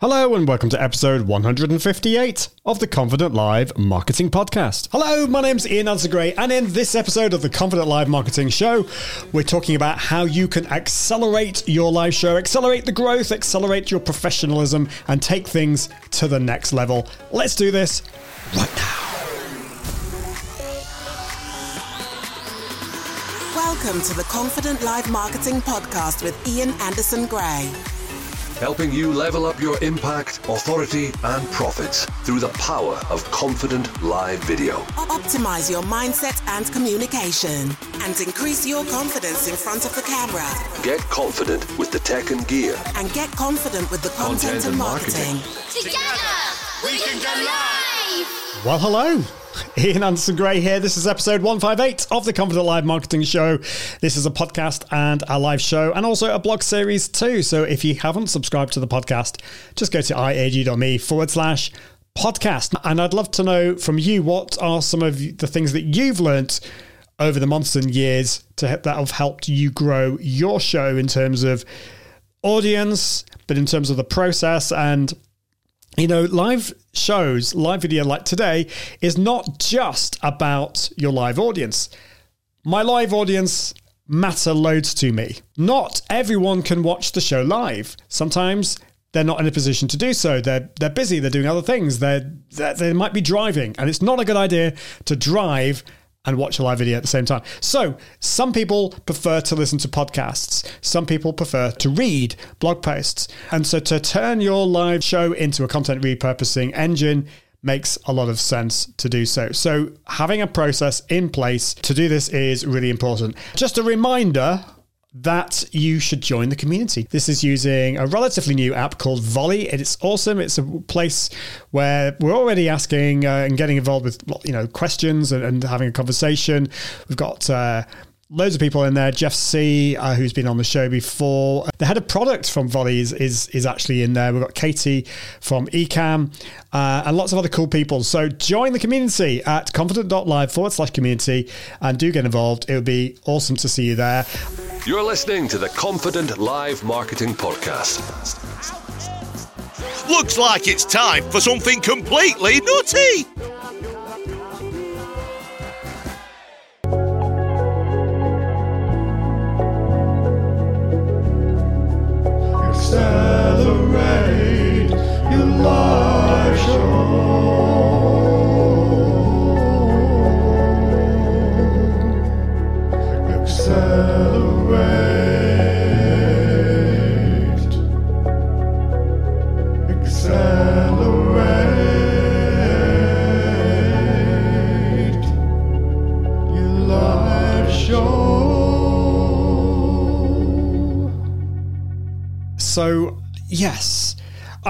Hello and welcome to episode 158 of the Confident Live Marketing Podcast. Hello, my name's Ian Anderson Gray, and in this episode of the Confident Live Marketing Show, we're talking about how you can accelerate your live show, accelerate the growth, accelerate your professionalism, and take things to the next level. Let's do this right now. Welcome to the Confident Live Marketing Podcast with Ian Anderson Gray helping you level up your impact, authority, and profits through the power of confident live video. Optimize your mindset and communication and increase your confidence in front of the camera. Get confident with the tech and gear. And get confident with the content, content and, marketing. marketing. Together, we can go live! Well, hello. Ian Anderson Gray here. This is episode 158 of the Confident Live Marketing Show. This is a podcast and a live show and also a blog series too. So if you haven't subscribed to the podcast, just go to iag.me forward slash podcast. And I'd love to know from you what are some of the things that you've learned over the months and years to, that have helped you grow your show in terms of audience, but in terms of the process and you know, live shows, live video like today is not just about your live audience. My live audience matter loads to me. Not everyone can watch the show live. Sometimes they're not in a position to do so. They're they're busy. They're doing other things. They're, they're they might be driving, and it's not a good idea to drive and watch a live video at the same time. So, some people prefer to listen to podcasts, some people prefer to read blog posts. And so, to turn your live show into a content repurposing engine makes a lot of sense to do so. So, having a process in place to do this is really important. Just a reminder that you should join the community. This is using a relatively new app called Volley. It's awesome. It's a place where we're already asking uh, and getting involved with you know questions and, and having a conversation. We've got uh, loads of people in there. Jeff C, uh, who's been on the show before. The head of product from Volley is, is, is actually in there. We've got Katie from Ecamm uh, and lots of other cool people. So join the community at confident.live forward slash community and do get involved. It would be awesome to see you there. You're listening to the Confident Live Marketing Podcast. Looks like it's time for something completely nutty. So,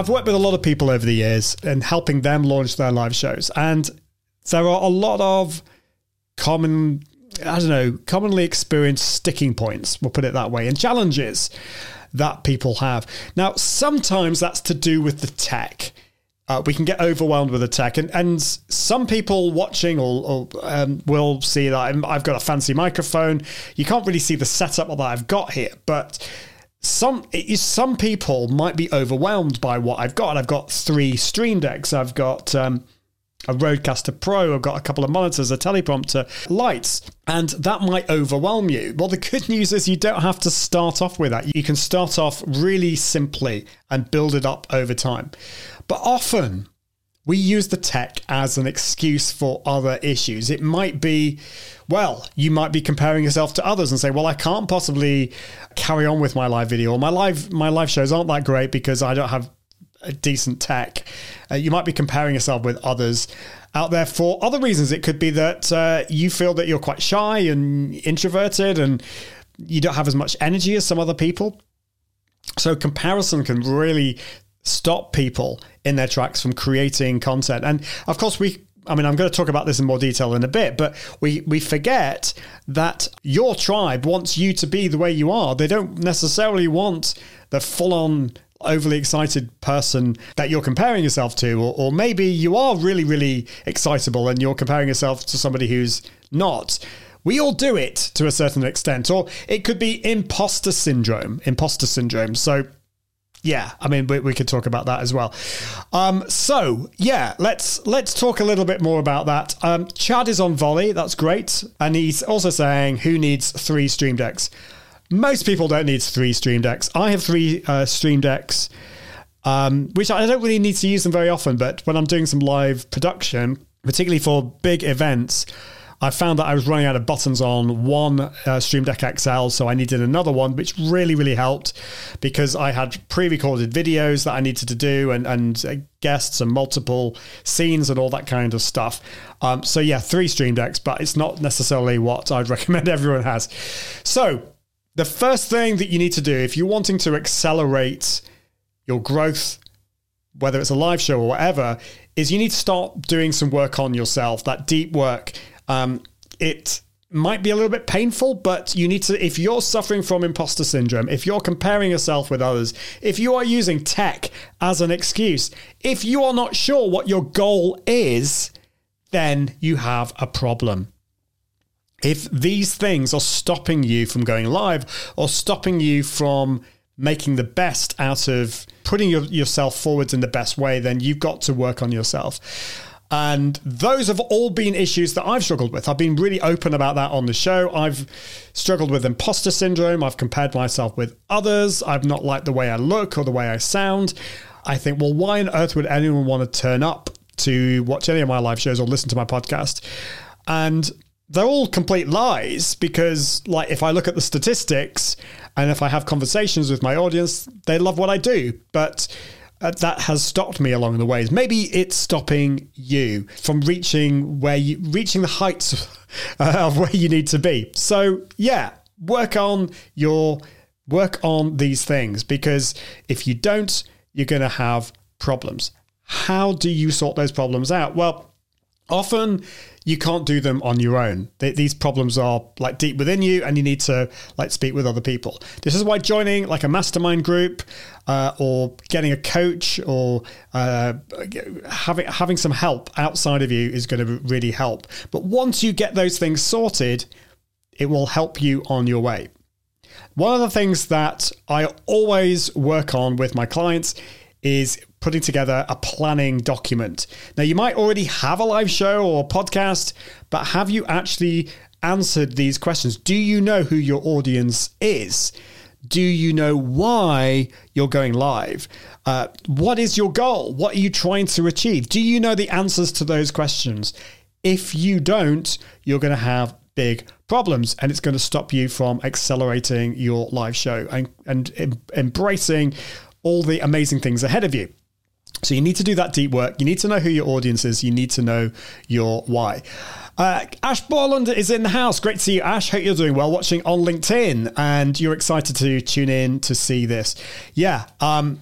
I've worked with a lot of people over the years and helping them launch their live shows. And there are a lot of common, I don't know, commonly experienced sticking points, we'll put it that way, and challenges that people have. Now, sometimes that's to do with the tech. Uh, we can get overwhelmed with the tech, and, and some people watching or, or um, will see that i have got a fancy microphone. You can't really see the setup that I've got here, but some some people might be overwhelmed by what I've got. I've got three Stream Decks. I've got um, a Rodecaster Pro. I've got a couple of monitors, a teleprompter, lights, and that might overwhelm you. Well, the good news is you don't have to start off with that. You can start off really simply and build it up over time. But often we use the tech as an excuse for other issues. It might be, well, you might be comparing yourself to others and say, well, I can't possibly carry on with my live video or my live my live shows aren't that great because I don't have a decent tech. Uh, you might be comparing yourself with others out there for other reasons. It could be that uh, you feel that you're quite shy and introverted and you don't have as much energy as some other people. So comparison can really stop people in their tracks from creating content. And of course, we I mean, I'm going to talk about this in more detail in a bit, but we, we forget that your tribe wants you to be the way you are. They don't necessarily want the full on, overly excited person that you're comparing yourself to. Or, or maybe you are really, really excitable and you're comparing yourself to somebody who's not. We all do it to a certain extent, or it could be imposter syndrome. Imposter syndrome. So yeah, I mean, we, we could talk about that as well. Um, so yeah, let's let's talk a little bit more about that. Um, Chad is on volley. That's great, and he's also saying who needs three stream decks. Most people don't need three stream decks. I have three uh, stream decks, um, which I don't really need to use them very often. But when I'm doing some live production, particularly for big events, I found that I was running out of buttons on one uh, Stream Deck XL, so I needed another one, which really, really helped because I had pre-recorded videos that I needed to do and and uh, guests and multiple scenes and all that kind of stuff. Um, so yeah, three Stream Decks, but it's not necessarily what I'd recommend everyone has. So the first thing that you need to do if you're wanting to accelerate your growth whether it's a live show or whatever, is you need to start doing some work on yourself, that deep work. Um, it might be a little bit painful, but you need to, if you're suffering from imposter syndrome, if you're comparing yourself with others, if you are using tech as an excuse, if you are not sure what your goal is, then you have a problem. If these things are stopping you from going live or stopping you from making the best out of putting your, yourself forwards in the best way, then you've got to work on yourself. And those have all been issues that I've struggled with. I've been really open about that on the show. I've struggled with imposter syndrome. I've compared myself with others. I've not liked the way I look or the way I sound. I think, well, why on earth would anyone want to turn up to watch any of my live shows or listen to my podcast? And they're all complete lies because like if i look at the statistics and if i have conversations with my audience they love what i do but uh, that has stopped me along the ways. Maybe it's stopping you from reaching where you reaching the heights uh, of where you need to be. So yeah work on your work on these things because if you don't you're going to have problems. How do you sort those problems out? Well often you can't do them on your own. They, these problems are like deep within you, and you need to like speak with other people. This is why joining like a mastermind group, uh, or getting a coach, or uh, having having some help outside of you is going to really help. But once you get those things sorted, it will help you on your way. One of the things that I always work on with my clients is putting together a planning document. Now, you might already have a live show or podcast, but have you actually answered these questions? Do you know who your audience is? Do you know why you're going live? Uh, what is your goal? What are you trying to achieve? Do you know the answers to those questions? If you don't, you're going to have big problems and it's going to stop you from accelerating your live show and, and em- embracing all the amazing things ahead of you. So you need to do that deep work. You need to know who your audience is. You need to know your why. Uh, Ash Borland is in the house. Great to see you, Ash. Hope you're doing well watching on LinkedIn and you're excited to tune in to see this. Yeah. Um,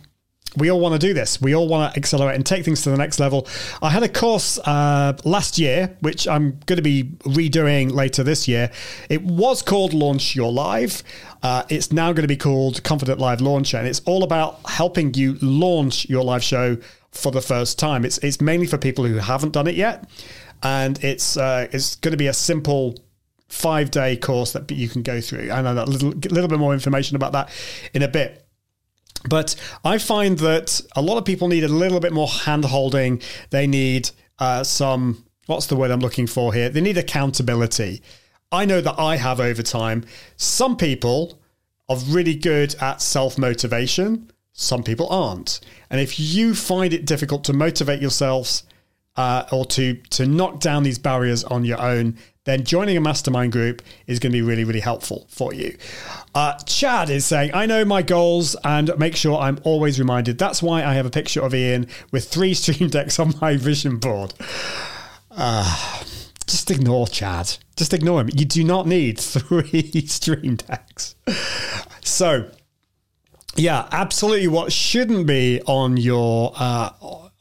we all want to do this. We all want to accelerate and take things to the next level. I had a course uh, last year, which I'm going to be redoing later this year. It was called Launch Your Live. Uh, it's now going to be called Confident Live Launcher, and it's all about helping you launch your live show for the first time. It's it's mainly for people who haven't done it yet, and it's uh, it's going to be a simple five day course that you can go through. I know a little little bit more information about that in a bit. But I find that a lot of people need a little bit more hand holding. They need uh, some, what's the word I'm looking for here? They need accountability. I know that I have over time. Some people are really good at self motivation, some people aren't. And if you find it difficult to motivate yourselves uh, or to, to knock down these barriers on your own, then joining a mastermind group is going to be really, really helpful for you. Uh, Chad is saying, I know my goals and make sure I'm always reminded. That's why I have a picture of Ian with three stream decks on my vision board. Uh, just ignore Chad. Just ignore him. You do not need three stream decks. So, yeah, absolutely. What shouldn't be on your uh,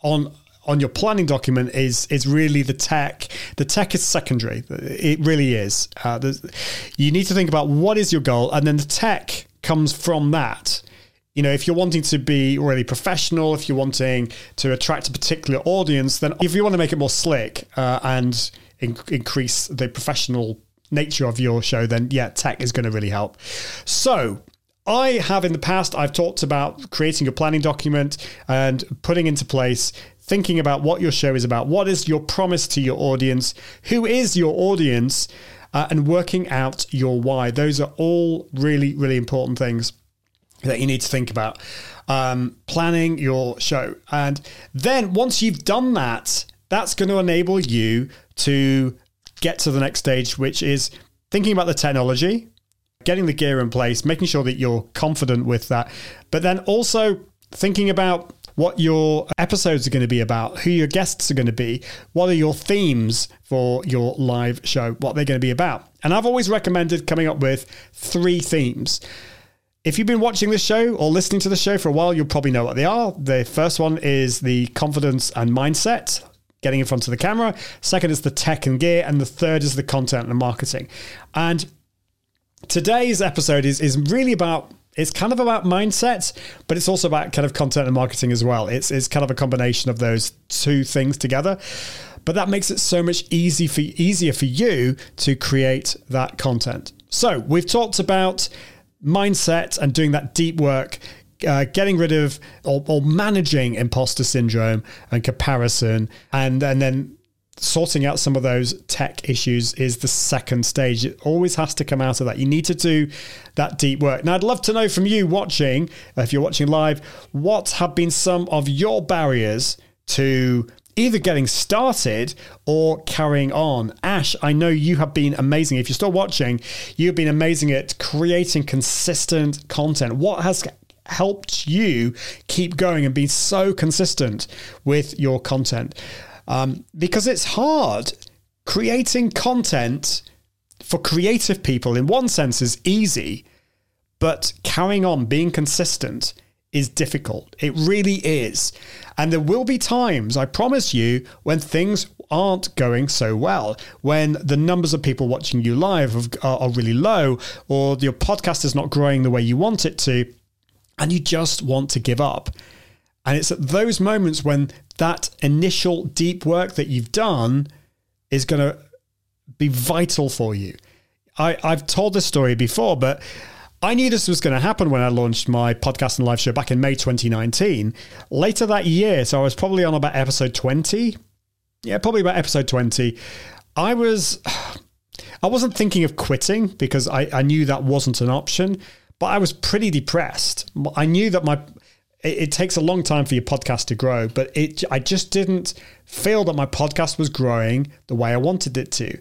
on on your planning document is is really the tech. The tech is secondary. It really is. Uh, you need to think about what is your goal, and then the tech comes from that. You know, if you're wanting to be really professional, if you're wanting to attract a particular audience, then if you want to make it more slick uh, and in- increase the professional nature of your show, then yeah, tech is going to really help. So I have in the past, I've talked about creating a planning document and putting into place, thinking about what your show is about. What is your promise to your audience? Who is your audience? Uh, and working out your why. Those are all really, really important things that you need to think about. Um, planning your show. And then once you've done that, that's going to enable you to get to the next stage, which is thinking about the technology, getting the gear in place, making sure that you're confident with that, but then also thinking about what your episodes are going to be about, who your guests are going to be, what are your themes for your live show, what they're going to be about. And I've always recommended coming up with three themes. If you've been watching this show or listening to the show for a while, you'll probably know what they are. The first one is the confidence and mindset, getting in front of the camera. Second is the tech and gear. And the third is the content and the marketing. And today's episode is, is really about it's kind of about mindset, but it's also about kind of content and marketing as well. It's it's kind of a combination of those two things together. But that makes it so much easy for easier for you to create that content. So we've talked about mindset and doing that deep work, uh, getting rid of or, or managing imposter syndrome and comparison, and and then sorting out some of those tech issues is the second stage. It always has to come out of that. You need to do that deep work. Now, I'd love to know from you watching, uh, if you're watching live, what have been some of your barriers to either getting started or carrying on. Ash, I know you have been amazing. If you're still watching, you've been amazing at creating consistent content. What has helped you keep going and be so consistent with your content? Um, because it's hard. Creating content for creative people, in one sense, is easy, but carrying on, being consistent, is difficult. It really is. And there will be times, I promise you, when things aren't going so well, when the numbers of people watching you live are, are really low, or your podcast is not growing the way you want it to, and you just want to give up. And it's at those moments when that initial deep work that you've done is going to be vital for you. I, I've told this story before, but I knew this was going to happen when I launched my podcast and live show back in May 2019. Later that year, so I was probably on about episode 20. Yeah, probably about episode 20. I was I wasn't thinking of quitting because I, I knew that wasn't an option, but I was pretty depressed. I knew that my it, it, takes a long time for your podcast to grow, but it I just didn't feel that my podcast was growing the way I wanted it to.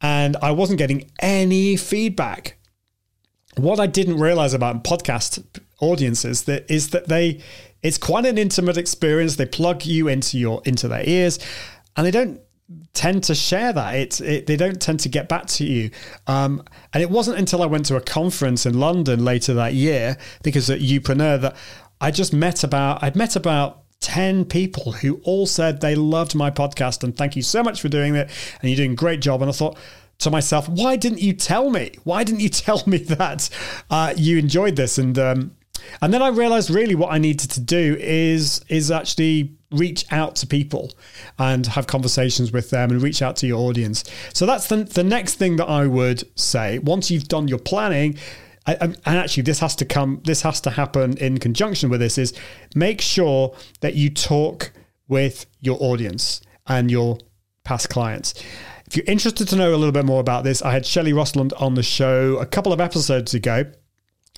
And I wasn't getting any feedback. What I didn't realize about podcast audiences that is that they it's quite an intimate experience. They plug you into your into their ears and they don't tend to share that. It, they don't tend to get back to you. Um, and it wasn't until I went to a conference in London later that year, because at Youpreneur, that I just met about I'd met about 10 people who all said they loved my podcast and thank you so much for doing it and you're doing a great job and I thought to myself why didn't you tell me why didn't you tell me that uh, you enjoyed this and um, and then I realized really what I needed to do is is actually reach out to people and have conversations with them and reach out to your audience. So that's the, the next thing that I would say. Once you've done your planning, and actually this has to come this has to happen in conjunction with this is make sure that you talk with your audience and your past clients if you're interested to know a little bit more about this i had Shelley Rosland on the show a couple of episodes ago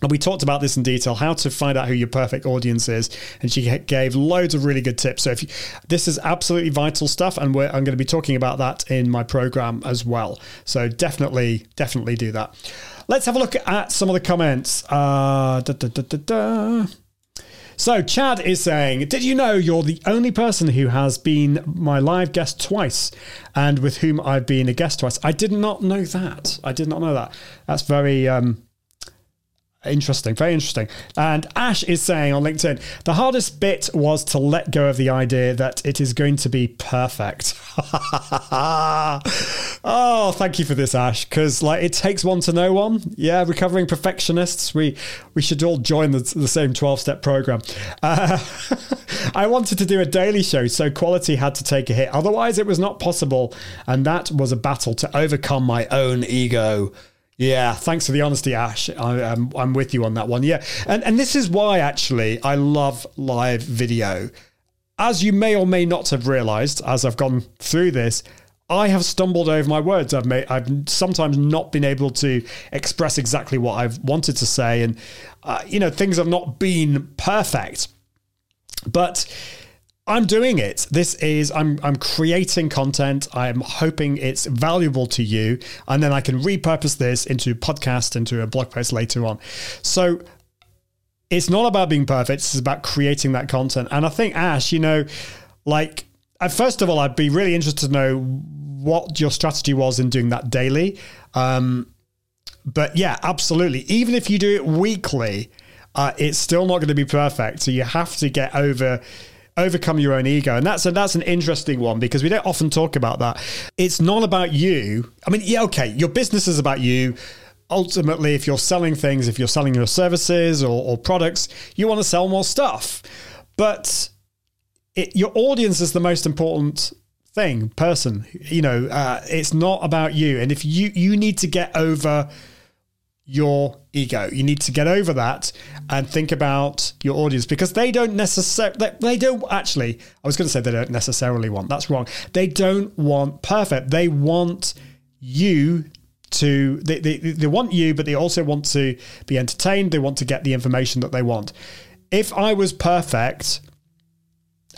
and we talked about this in detail, how to find out who your perfect audience is. And she gave loads of really good tips. So if you, this is absolutely vital stuff, and I'm going to be talking about that in my program as well. So definitely, definitely do that. Let's have a look at some of the comments. Uh, da, da, da, so Chad is saying, "Did you know you're the only person who has been my live guest twice, and with whom I've been a guest twice? I did not know that. I did not know that. That's very." Um, Interesting, very interesting. And Ash is saying on LinkedIn, the hardest bit was to let go of the idea that it is going to be perfect. oh, thank you for this, Ash, because like it takes one to know one. Yeah, recovering perfectionists, we we should all join the, the same twelve step program. Uh, I wanted to do a daily show, so quality had to take a hit. Otherwise, it was not possible, and that was a battle to overcome my own ego. Yeah, thanks for the honesty, Ash. I, am I'm with you on that one. Yeah, and and this is why actually I love live video. As you may or may not have realised, as I've gone through this, I have stumbled over my words. I've made. I've sometimes not been able to express exactly what I've wanted to say, and uh, you know things have not been perfect. But I'm doing it. This is I'm I'm creating content. I'm hoping it's valuable to you, and then I can repurpose this into podcast, into a blog post later on. So it's not about being perfect. It's about creating that content. And I think Ash, you know, like uh, first of all, I'd be really interested to know what your strategy was in doing that daily. Um, but yeah, absolutely. Even if you do it weekly, uh, it's still not going to be perfect. So you have to get over overcome your own ego. And that's a, that's an interesting one because we don't often talk about that. It's not about you. I mean, yeah, okay, your business is about you. Ultimately, if you're selling things, if you're selling your services or, or products, you want to sell more stuff. But it, your audience is the most important thing, person. You know, uh, it's not about you. And if you you need to get over your ego. You need to get over that and think about your audience because they don't necessarily, they, they, don't actually, I was going to say they don't necessarily want, that's wrong. They don't want perfect. They want you to, they, they, they want you, but they also want to be entertained. They want to get the information that they want. If I was perfect,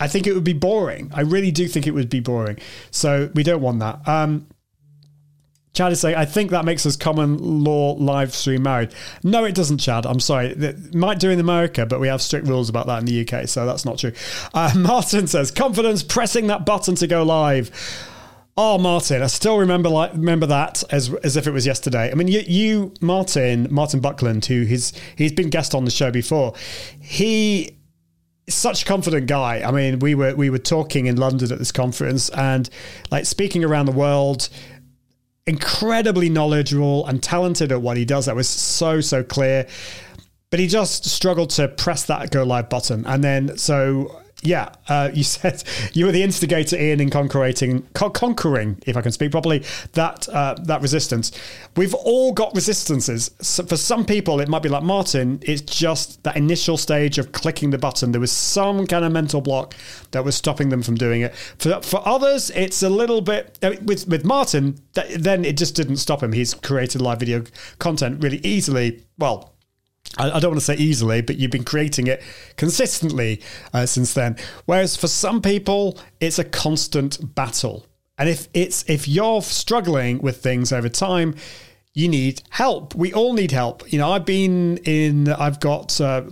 I think it would be boring. I really do think it would be boring. So we don't want that. Um, Chad is saying, I think that makes us common law live stream married. No, it doesn't, Chad. I'm sorry. It might do in America, but we have strict rules about that in the UK, so that's not true. Uh, Martin says, confidence pressing that button to go live. Oh, Martin, I still remember like remember that as as if it was yesterday. I mean, you, you Martin, Martin Buckland, who he's he's been guest on the show before. He such a confident guy. I mean, we were we were talking in London at this conference and like speaking around the world incredibly knowledgeable and talented at what he does. That was so, so clear. But he just struggled to press that go live button. And then, so yeah, uh, you said you were the instigator, Ian, in conquering, conquering, if I can speak properly, that uh, that resistance. We've all got resistances. So for some people, it might be like Martin. It's just that initial stage of clicking the button. There was some kind of mental block that was stopping them from doing it. For for others, it's a little bit with with Martin. Then it just didn't stop him. He's created live video content really easily. Well, I, don't want to say easily, but you've been creating it consistently uh, since then. Whereas for some people, it's a constant battle. And if it's if you're struggling with things over time, you need help. We all need help. You know, I've been in. I've got uh,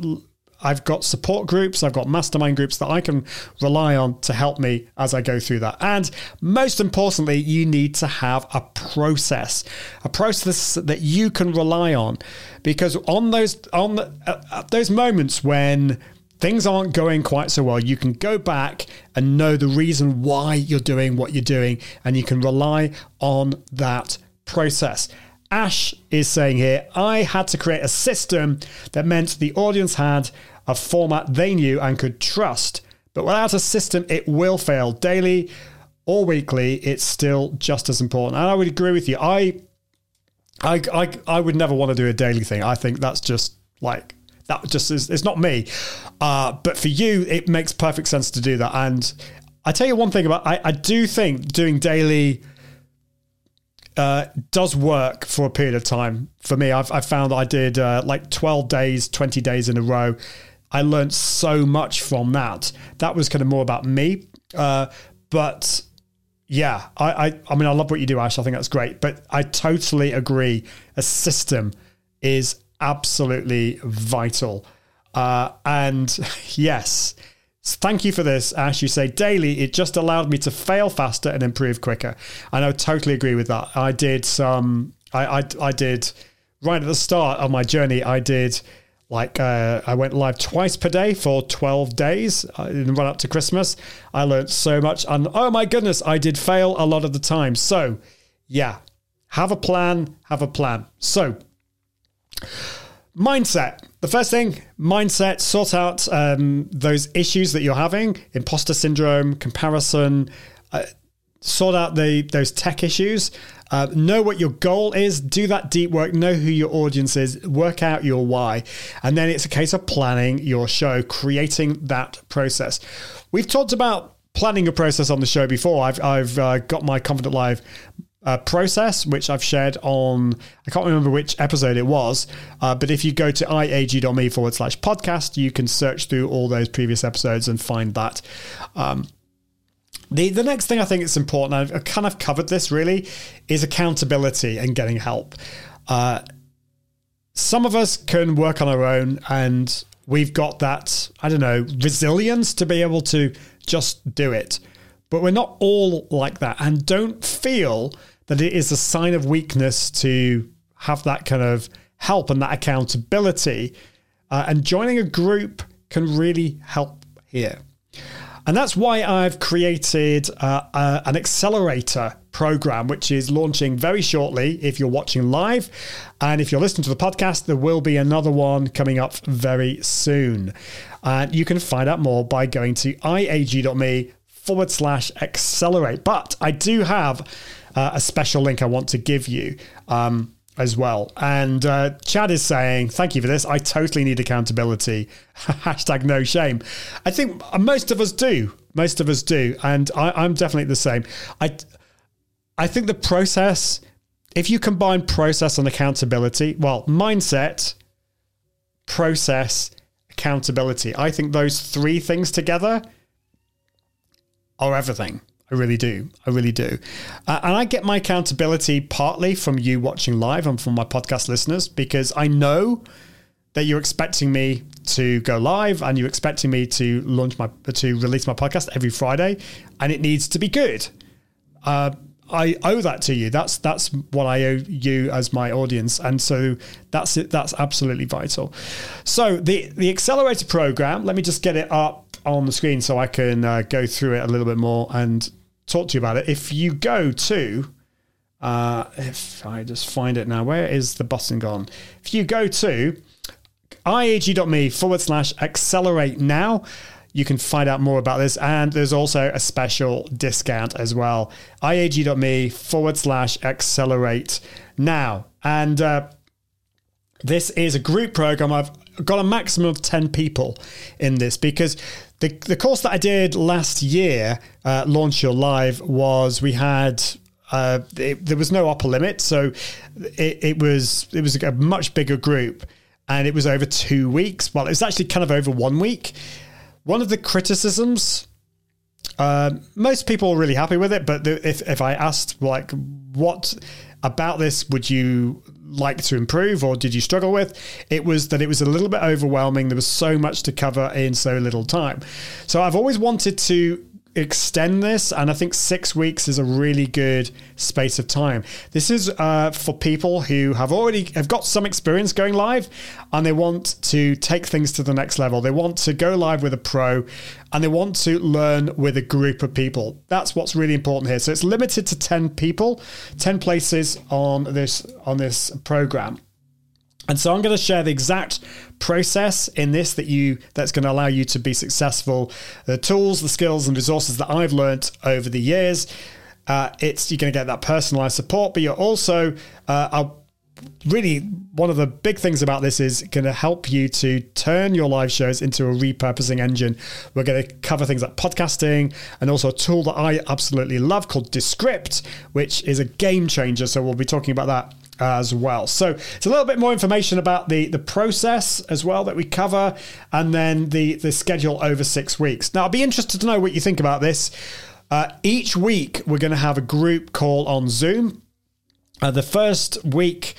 I've got support groups, I've got mastermind groups that I can rely on to help me as I go through that. And most importantly, you need to have a process, a process that you can rely on, because on those on the, uh, those moments when things aren't going quite so well, you can go back and know the reason why you're doing what you're doing, and you can rely on that process. Ash is saying here, I had to create a system that meant the audience had a format they knew and could trust. But without a system, it will fail daily or weekly. It's still just as important. And I would agree with you. I, I, I, I would never want to do a daily thing. I think that's just like that. Just is. It's not me. Uh, but for you, it makes perfect sense to do that. And I tell you one thing about I, I do think doing daily uh, does work for a period of time. For me, I've, I've found I did uh, like 12 days, 20 days in a row. I learned so much from that. That was kind of more about me. Uh, but yeah, I, I, I mean, I love what you do, Ash. I think that's great. But I totally agree. A system is absolutely vital. Uh, and yes, Thank you for this. Ash, you say daily, it just allowed me to fail faster and improve quicker. And I totally agree with that. I did some, I, I, I did right at the start of my journey, I did like uh, I went live twice per day for 12 days uh, in run up to Christmas. I learned so much. And oh my goodness, I did fail a lot of the time. So, yeah, have a plan, have a plan. So, mindset. The first thing, mindset, sort out um, those issues that you're having imposter syndrome, comparison. Uh, sort out the those tech issues. Uh, know what your goal is. Do that deep work. Know who your audience is. Work out your why, and then it's a case of planning your show, creating that process. We've talked about planning a process on the show before. I've I've uh, got my Confident Live uh, process, which I've shared on, I can't remember which episode it was, uh, but if you go to iag.me forward slash podcast, you can search through all those previous episodes and find that. Um, the, the next thing I think it's important, I've kind of covered this really, is accountability and getting help. Uh, some of us can work on our own and we've got that, I don't know, resilience to be able to just do it. But we're not all like that. And don't feel that it is a sign of weakness to have that kind of help and that accountability. Uh, and joining a group can really help here. And that's why I've created uh, uh, an accelerator program, which is launching very shortly if you're watching live. And if you're listening to the podcast, there will be another one coming up very soon. And you can find out more by going to iag.me forward slash accelerate. But I do have uh, a special link I want to give you. Um, as well. And uh, Chad is saying, thank you for this. I totally need accountability. Hashtag no shame. I think most of us do. Most of us do. And I, am definitely the same. I, I think the process, if you combine process and accountability, well, mindset, process, accountability, I think those three things together are everything. I really do. I really do. Uh, and I get my accountability partly from you watching live and from my podcast listeners because I know that you're expecting me to go live and you're expecting me to launch my to release my podcast every Friday and it needs to be good. Uh, I owe that to you. That's that's what I owe you as my audience, and so that's it. That's absolutely vital. So the the accelerator program. Let me just get it up on the screen so I can uh, go through it a little bit more and talk to you about it. If you go to, uh, if I just find it now, where is the button gone? If you go to iag.me forward slash accelerate now, you can find out more about this. And there's also a special discount as well. iag.me forward slash accelerate now. And uh, this is a group program. I've got a maximum of 10 people in this because the, the course that I did last year, uh, Launch Your Live, was we had uh, it, there was no upper limit, so it, it was it was a much bigger group, and it was over two weeks. Well, it was actually kind of over one week. One of the criticisms, uh, most people were really happy with it, but the, if if I asked like what about this would you like to improve or did you struggle with? It was that it was a little bit overwhelming. There was so much to cover in so little time. So I've always wanted to extend this, and I think six weeks is a really good space of time. This is uh, for people who have already have got some experience going live, and they want to take things to the next level. They want to go live with a pro, and they want to learn with a group of people. That's what's really important here. So it's limited to ten people, ten places on this on this program. And so I'm going to share the exact process in this that you that's going to allow you to be successful. The tools, the skills, and resources that I've learned over the years. Uh, it's you're going to get that personalized support, but you're also uh, I'll really one of the big things about this is going to help you to turn your live shows into a repurposing engine. We're going to cover things like podcasting and also a tool that I absolutely love called Descript, which is a game changer. So we'll be talking about that as well. So it's a little bit more information about the the process as well that we cover, and then the the schedule over six weeks. Now, I'll be interested to know what you think about this. Uh, each week, we're going to have a group call on Zoom. Uh, the first week,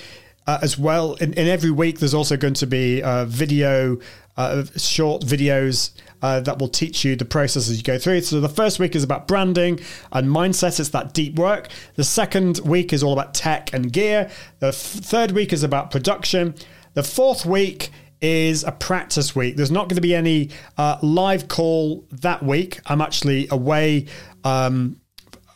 uh, as well, in, in, every week, there's also going to be a video, uh, short videos uh, that will teach you the process as you go through. So the first week is about branding and mindset. It's that deep work. The second week is all about tech and gear. The f- third week is about production. The fourth week is a practice week. There's not going to be any uh, live call that week. I'm actually away um,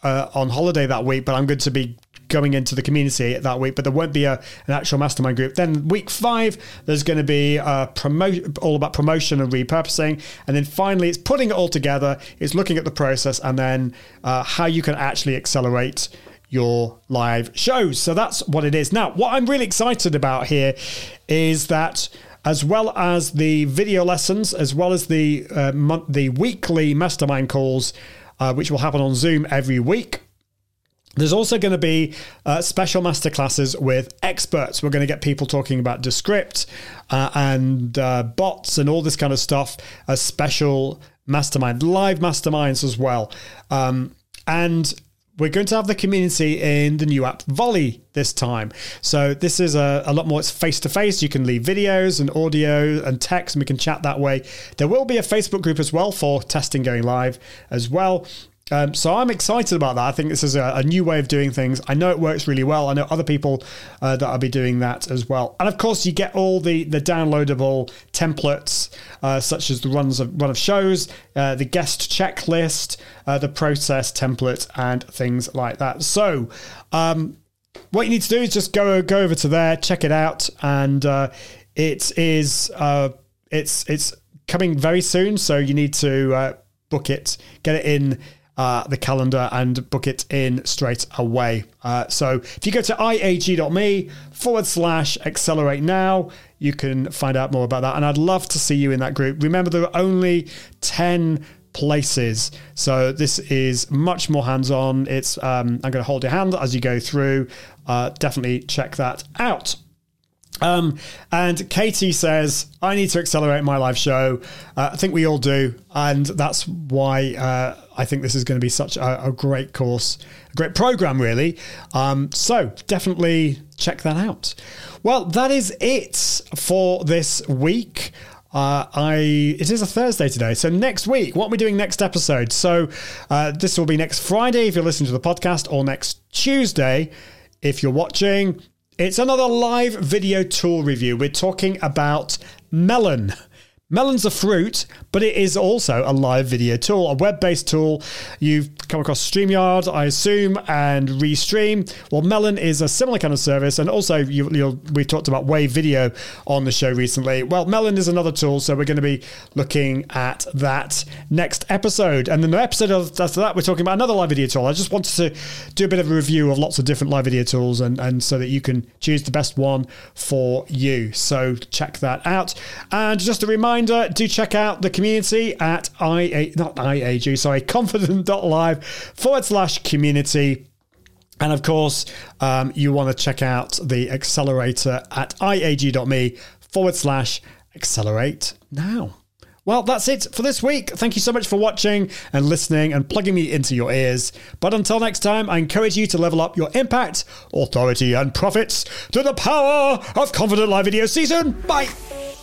uh, on holiday that week, but I'm going to be going into the community that week, but there won't be a, an actual mastermind group. Then week five, there's going to be all about promotion and repurposing, and then finally, it's putting it all together. It's looking at the process and then uh, how you can actually accelerate your live shows. So that's what it is. Now, what I'm really excited about here is that as well as the video lessons, as well as the uh, month, the weekly mastermind calls, uh, which will happen on Zoom every week. There's also going to be uh, special masterclasses with experts. We're going to get people talking about Descript uh, and uh, bots and all this kind of stuff. A special mastermind, live masterminds as well. Um, and we're going to have the community in the new app Volley this time. So this is a, a lot more, it's face to face. You can leave videos and audio and text, and we can chat that way. There will be a Facebook group as well for testing going live as well. Um, so I'm excited about that. I think this is a, a, new way of doing things. I know it works really well. I know other people uh, that will be doing that as well. And of course, you get all the the downloadable templates, uh, such as the runs of run of shows, uh, the guest checklist, uh, the process template, and things like that. So. Um, what you need to do is just go go over to there, check it out, and uh, it is uh, it's it's coming very soon. So you need to book it, get it in uh, the calendar and book it in straight away. Uh, so if you go to iag.me forward slash accelerate now, you can find out more about that. And I'd love to see you in that group. Remember, there are only 10 places. So this is much more hands-on. It's um, I'm going to hold your hand as you go through. Uh, definitely check that out. Um, and Katie says, I need to accelerate my live show. Uh, I think we all do. And that's why uh, I think this is going to be such a, a great course, a great program, really. Um, so definitely check that out. Well, that is it for this week. Uh, I it is a Thursday today, so next week, what we're we doing next episode? So uh, this will be next Friday if you're listening to the podcast, or next Tuesday if you're watching. It's another live video tool review. We're talking about Melon. Melon's a fruit, but it is also a live video tool, a web based tool. You've come across StreamYard, I assume, and Restream. Well, Melon is a similar kind of service, and also you, we talked about Wave Video on the show recently. Well, Melon is another tool, so we're going to be looking at that next episode. And then the episode after that, we're talking about another live video tool. I just wanted to do a bit of a review of lots of different live video tools, and, and so that you can choose the best one for you. So check that out. And just a reminder, reminder, do check out the community at IA, not IAG, sorry, confident.live forward slash community. And of course, um, you want to check out the accelerator at iag.me forward slash accelerate now. Well, that's it for this week. Thank you so much for watching and listening and plugging me into your ears. But until next time, I encourage you to level up your impact, authority, and profits to the power of Confident Live Video Season. Bye.